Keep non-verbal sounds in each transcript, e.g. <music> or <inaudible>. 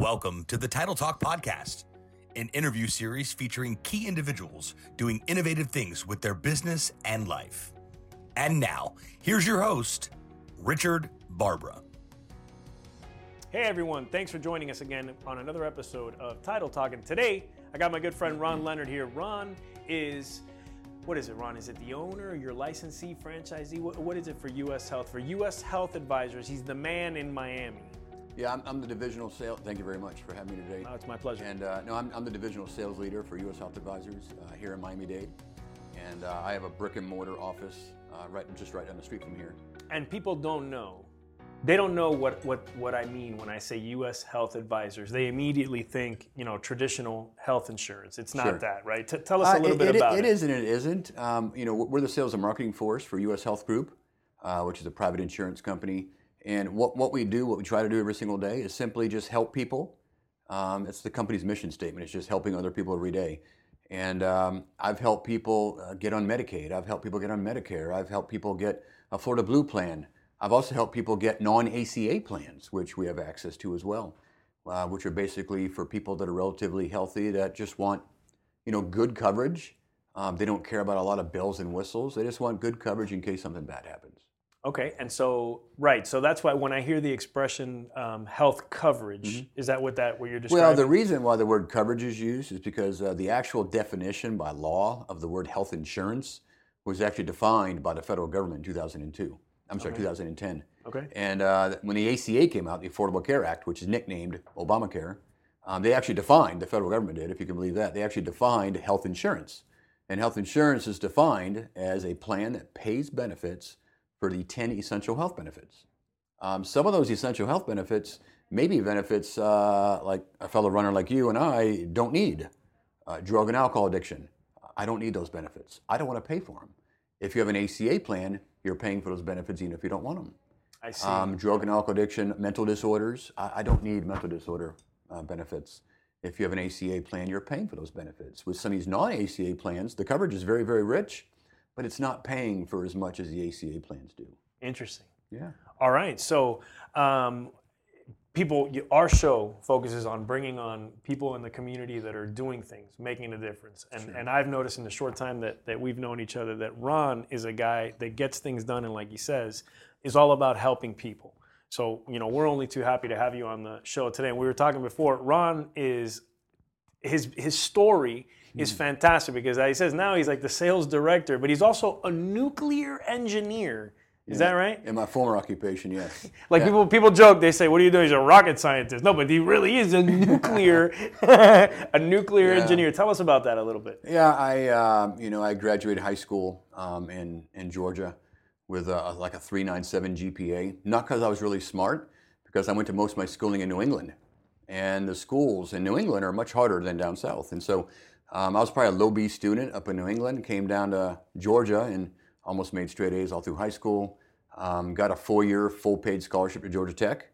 Welcome to the Title Talk Podcast, an interview series featuring key individuals doing innovative things with their business and life. And now, here's your host, Richard Barbara. Hey everyone, thanks for joining us again on another episode of Title Talk. And today, I got my good friend Ron mm-hmm. Leonard here. Ron is, what is it, Ron? Is it the owner, your licensee, franchisee? What, what is it for US Health? For US Health Advisors, he's the man in Miami. Yeah, I'm, I'm the divisional sales. Thank you very much for having me today. Oh, it's my pleasure. And uh, no, I'm, I'm the divisional sales leader for U.S. Health Advisors uh, here in Miami-Dade, and uh, I have a brick and mortar office uh, right just right down the street from here. And people don't know. They don't know what, what, what I mean when I say U.S. Health Advisors. They immediately think, you know, traditional health insurance. It's not Sure. that, right? T- tell us a Uh, little it- bit it- about it. It is and it isn't. Um, you know, we're the sales and marketing force for U.S. Health Group, uh, which is a private insurance company. And what, what we do, what we try to do every single day, is simply just help people. Um, it's the company's mission statement. It's just helping other people every day. And um, I've helped people uh, get on Medicaid. I've helped people get on Medicare. I've helped people get a Florida Blue plan. I've also helped people get non-ACA plans, which we have access to as well, uh, which are basically for people that are relatively healthy that just want you know, good coverage. Um, they don't care about a lot of bells and whistles. They just want good coverage in case something bad happens. Okay, and so right, so that's why when I hear the expression um, health coverage, is that what that what you're describing? Mm-hmm. Well, the reason why the word coverage is used is because uh, the actual definition by law of the word health insurance was actually defined by the federal government in 2002. I'm sorry, 2010. okay, And uh, when the ACA came out, the Affordable Care Act, which is nicknamed Obamacare, um, they actually defined, the federal government did, if you can believe that, they actually defined health insurance. And health insurance is defined as a plan that pays benefits for the 10 essential health benefits. Um, some of those essential health benefits may be benefits uh, like a fellow runner like you and I don't need. Uh, drug and alcohol addiction, I don't need those benefits. I don't want to pay for them. If you have an ACA plan, you're paying for those benefits even if you don't want them. I see. Um, drug and alcohol addiction, mental disorders. I, I don't need mental disorder uh, benefits. If you have an ACA plan, you're paying for those benefits. With some of these non-ACA plans, the coverage is very, very rich, but it's not paying for as much as the ACA plans do. Interesting. Yeah. All right, so um, people, our show focuses on bringing on people in the community that are doing things, making a difference. And and I've noticed in the short time that that we've known each other that Ron is a guy that gets things done, and like he says, is all about helping people. So you know, we're only too happy to have you on the show today. And we were talking before. Ron is his his story is fantastic because he says now he's like the sales director, but he's also a nuclear engineer. Is that right? In my former occupation, yes. <laughs> Like people people joke, they say, "What are you doing?" He's a rocket scientist. No, but he really is a nuclear <laughs> a nuclear Yeah. engineer. Tell us about that a little bit. Yeah, I um, you know I graduated high school um, in in Georgia with a, like a 397 GPA. Not because I was really smart, because I went to most of my schooling in New England, and the schools in New England are much harder than down south. And so um, I was probably a low B student up in New England. Came down to Georgia and almost made straight A's all through high school. Um, got a four-year full-paid scholarship to Georgia Tech.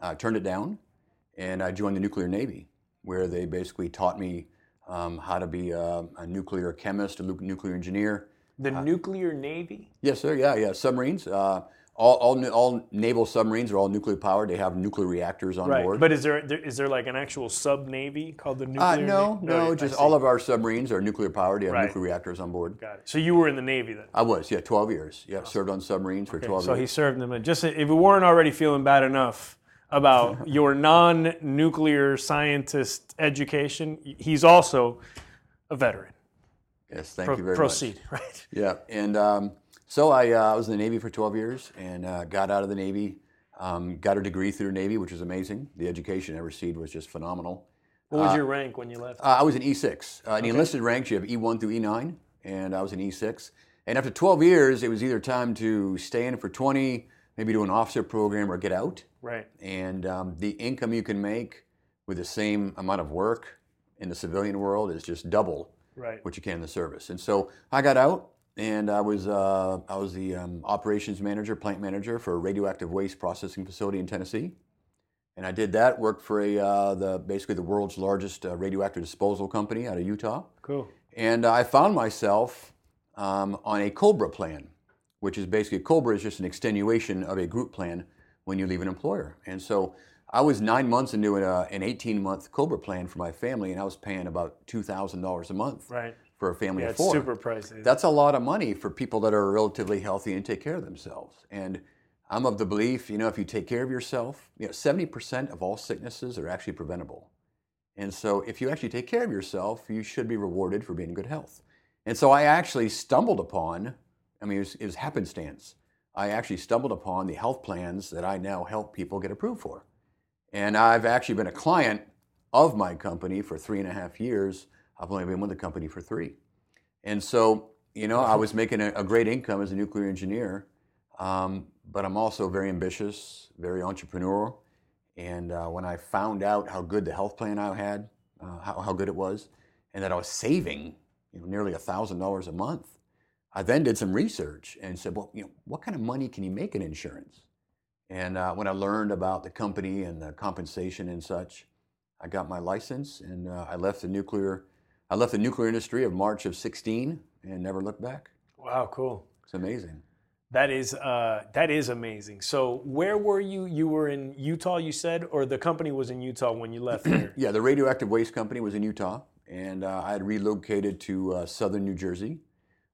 Uh, turned it down, and I joined the nuclear navy, where they basically taught me um, how to be a, a nuclear chemist, a nuclear engineer. The nuclear navy. Yes, sir. Yeah, yeah. Submarines. Uh, all, all, all naval submarines are all nuclear powered. They have nuclear reactors on Right. board. But is there, there is there like an actual sub navy called the nuclear? uh, no, navy? no, I just all of our submarines are nuclear powered. They have Right. nuclear reactors on board. Got it. So you were in the navy then. I was, yeah, 12 years. Yeah, served on submarines for 12 So he years. served them. And just if we weren't already feeling bad enough about <laughs> your non-nuclear scientist education, he's also a veteran. yes, thank Pro- you very proceed. much. Proceed. Right. Yeah, and um, so I, uh, I was in the Navy for 12 years and uh, got out of the Navy, um, got a degree through the Navy, which was amazing. The education I received was just phenomenal. What was your rank when you left? Uh, I was an E6. Uh, in the enlisted ranks, you have E1 through E9, and I was an E6. And after 12 years, it was either time to stay in for 20, maybe do an officer program, or get out. right. And um, the income you can make with the same amount of work in the civilian world is just double Right. what you can in the service. And so I got out, and I was uh, I was the um, operations manager, plant manager for a radioactive waste processing facility in Tennessee. And I did that. Worked for a uh, the basically the world's largest uh, radioactive disposal company out of Utah. Cool. And I found myself um, on a Cobra plan, which is basically Cobra is just an extenuation of a group plan when you leave an employer. And so I was nine months into an, uh, an 18 month Cobra plan for my family, and I was paying about $2,000 a month Right. For a family Yeah, of four. super pricey. That's a lot of money for people that are relatively healthy and take care of themselves. And I'm of the belief, you know, if you take care of yourself, you know, 70% of all sicknesses are actually preventable. And so if you actually take care of yourself, you should be rewarded for being in good health. And so I actually stumbled upon, I mean, it was, it was happenstance. I actually stumbled upon the health plans that I now help people get approved for. And I've actually been a client of my company for three and a half years. I've only been with the company for three. And so, you know, I was making a, a great income as a nuclear engineer, um, but I'm also very ambitious, very entrepreneurial. And uh, when I found out how good the health plan I had, uh, how, how good it was, and that I was saving you know, nearly $1,000 a month, I then did some research and said, well, you know, what kind of money can you make in insurance? And uh, when I learned about the company and the compensation and such, I got my license and uh, I left the nuclear. I left the nuclear industry of March of 16 and never looked back. wow, cool. It's amazing. That is uh, that is amazing. So where were you? You were in Utah, you said, or the company was in Utah when you left there? <clears throat> Yeah, the radioactive waste company was in Utah, and uh, I had relocated to uh, southern New Jersey,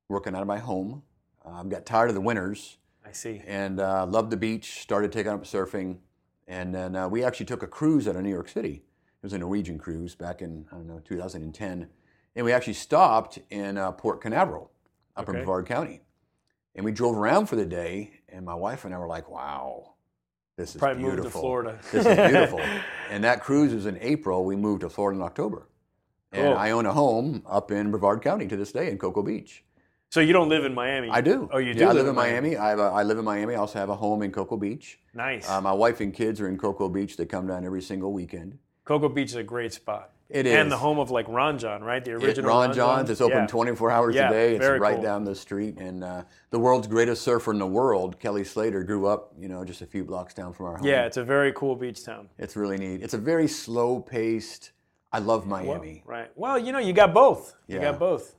working out of my home. Um, got tired of the winters I see. and uh, loved the beach. Started taking up surfing, and then uh, we actually took a cruise out of New York City. It was a Norwegian cruise back in I don't know 2010, and we actually stopped in uh, Port Canaveral, up in Brevard County, and we drove around for the day. And my wife and I were like, "Wow, this is Probably moved beautiful. to Florida. This is beautiful." <laughs> and that cruise was in April. We moved to Florida in October, and Cool. I own a home up in Brevard County to this day in Cocoa Beach. So you don't live in Miami? I do. Oh, you do. Yeah, I live in Miami. I, have a, I live in Miami. I also have a home in Cocoa Beach. Nice. Uh, my wife and kids are in Cocoa Beach. They come down every single weekend. Cocoa Beach is a great spot. It And the home of like Ron Jon, right? The It- original Ron Jon's. It's open Yeah. 24 hours Yeah, a day. It's right cool. down the street. And uh, the world's greatest surfer in the world, Kelly Slater, grew up, you know, just a few blocks down from our home. Yeah, it's a very cool beach town. It's really neat. It's a very slow paced. I love Well, Miami. right. Well, you know, you got both. You got both.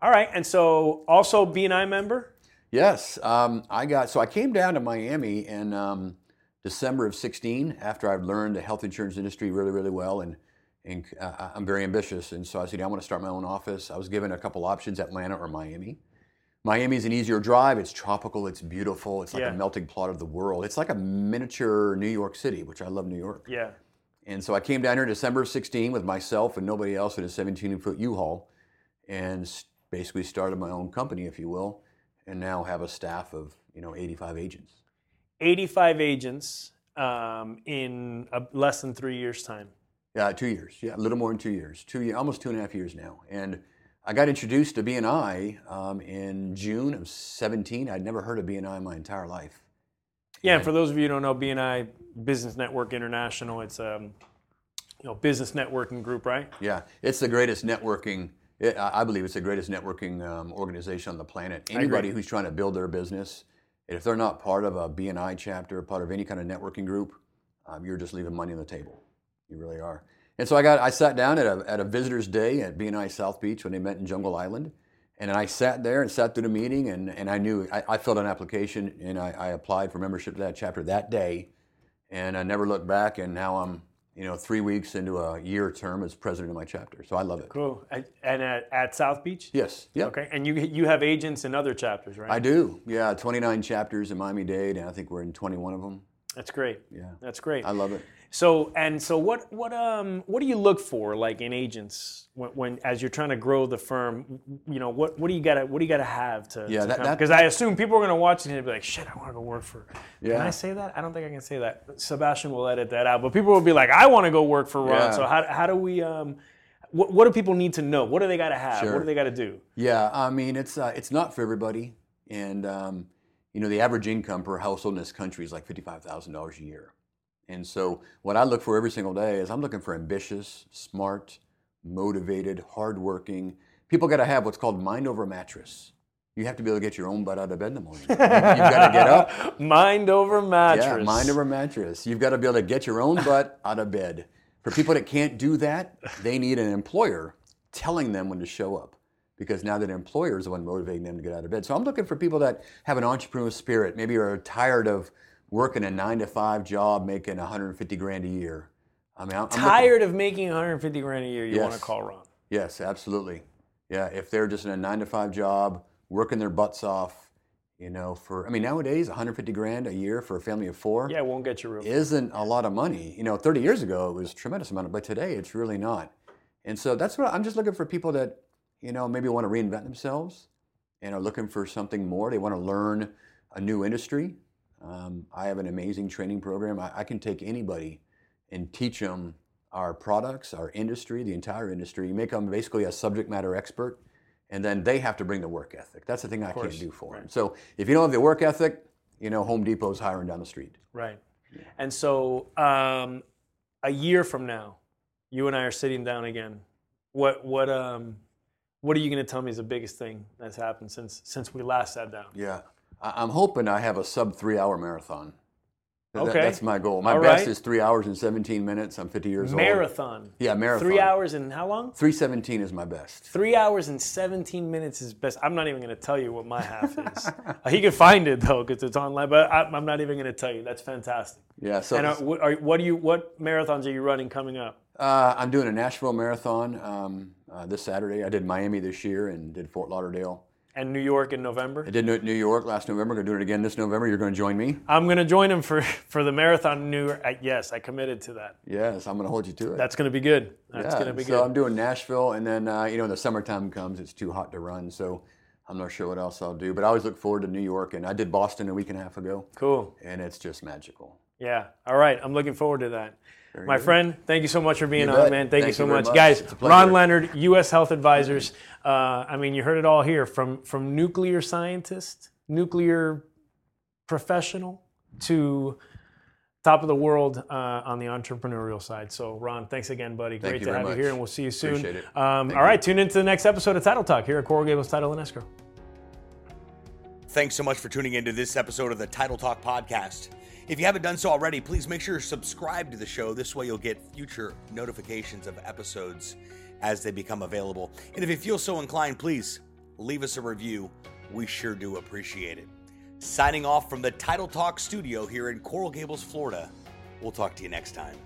All right. And so also BNI member? Yes, um, I got. So I came down to Miami in um, December of '16 after I've learned the health insurance industry really, really well, and and uh, I'm very ambitious. And so I said, I want to start my own office. I was given a couple options: Atlanta or Miami. Miami is an easier drive. It's tropical. It's beautiful. It's like Yeah. a melting pot of the world. It's like a miniature New York City, which I love New York. Yeah. And so I came down here in December of 16 with myself and nobody else in a 17 foot U-Haul and basically started my own company, if you will, and now have a staff of, you know, 85 agents. 85 agents um, in a, less than three years' time. Yeah, two years. Yeah, a little more than two years. Two year, almost two and a half years now. And I got introduced to BNI um, in June of 17. I'd never heard of BNI in my entire life. Yeah, and for those of you who don't know, BNI Business Network International, it's a you know business networking group, right? Yeah, it's the greatest networking. It, I I believe it's the greatest networking um, organization on the planet. Anybody who's trying to build their business, if they're not part of a BNI chapter, part of any kind of networking group, um, you're just leaving money on the table. You really are. And so I got, I sat down at a, at a visitors' day at BNI South Beach when they met in Jungle Island, and then I sat there and sat through the meeting, and, and I knew I, I filled an application and I, I applied for membership to that chapter that day, and I never looked back. And now I'm, you know, three weeks into a year term as president of my chapter, so I love it. Cool. And and at, at South Beach. Yes. Yeah. Okay. And you you have agents in other chapters, right? I do. Yeah. 29 chapters in Miami Dade, and I think we're in 21 of them. That's great. Yeah. That's great. I love it. So and so, what what um what do you look for like in agents when, when as you're trying to grow the firm? You know what what do you gotta what do you gotta have to Yeah, because I assume people are gonna watch it and be like, shit, I want to go work for. Yeah. Can I say that? I don't think I can say that. Sebastian will edit that out, but people will be like, I want to go work for Ron. Yeah. So how how do we um. What, what do people need to know? What do they got to have? Sure. What do they got to do? Yeah. I mean, it's uh, it's not for everybody, and um, you know, the average income per household in this country is like $55,000 a year. And so, what I look for every single day is I'm looking for ambitious, smart, motivated, hardworking people. Got to have what's called mind over mattress. You have to be able to get your own butt out of bed in the morning. You've got to get up. <laughs> Mind over mattress. Yeah, mind over mattress. You've got to be able to get your own butt out of bed. For people that can't do that, they need an employer telling them when to show up. Because now that employer is the one motivating them to get out of bed. So I'm looking for people that have an entrepreneurial spirit, maybe you're tired of working a nine to five job, making 150 grand a year. I mean, I'm, I'm looking- Tired of making 150 grand a year, you want to Yes. call Ron. Yes, absolutely. Yeah, if they're just in a nine to five job, working their butts off, you know, for I mean nowadays 150 grand a year for a family of four Yeah, it won't get you real. isn't a lot of money. You know, 30 years ago it was a tremendous amount, but today it's really not. And so that's what I'm just looking for people that, you know, maybe want to reinvent themselves and are looking for something more. They want to learn a new industry. Um, I have an amazing training program. I, I can take anybody and teach them our products, our industry, the entire industry. You make them basically a subject matter expert, and then they have to bring the work ethic. That's the thing I can't do for them. So if you don't have the work ethic, you know, Home Depot's hiring down the street. Right. And so um, a year from now, you and I are sitting down again. What what um what are you going to tell me is the biggest thing that's happened since since we last sat down? Yeah, I- I'm hoping I have a sub three hour marathon. That- Okay. that's my goal. My All best right. is three hours and 17 minutes. I'm 50 years old. Marathon. Yeah, marathon. Three hours and how long? 317 is my best. Three hours and 17 minutes is best. I'm not even going to tell you what my half is. <laughs> He can find it though because it's online, but I, I'm not even going to tell you. That's fantastic. Yeah, so And uh, what, are, what do you what marathons are you running coming up? uh, I'm doing a Nashville marathon um, uh, this Saturday. I did Miami this year and did Fort Lauderdale. And New York in November. I did New York last November. Going to do it again this November. You're going to join me? I'm going to join him for <laughs> for the marathon in New York. Yes, I committed to that. Yes, I'm going to hold you to it. That's going to be good. That's yeah, going to be so good. So I'm doing Nashville, and then uh, you know, when the summertime comes, it's too hot to run. So I'm not sure what else I'll do. But I always look forward to New York, and I did Boston a week and a half ago, cool. and it's just magical. Yeah. All right. I'm looking forward to that. My good. friend, thank you so much for being You on, bet. man. Thank, you so you much, much. guys. Ron. Leonard, U.S. Health Advisors. Uh, I mean, you heard it all here from from nuclear scientist, nuclear professional, to top of the world uh, on the entrepreneurial side. So, Ron, thanks again, buddy. Thank Great to very have you here, and we'll see you soon. Appreciate it. Um, Thank all right, tune into the next episode of Title Talk here at Coral Gables Title and Escrow. Thanks so much for tuning into this episode of the Title Talk podcast. If you haven't done so already, please make sure to subscribe to the show. This way, you'll get future notifications of episodes as they become available. And if you feel so inclined, please leave us a review. We sure do appreciate it. Signing off from the Title Talk studio here in Coral Gables, Florida. We'll talk to you next time.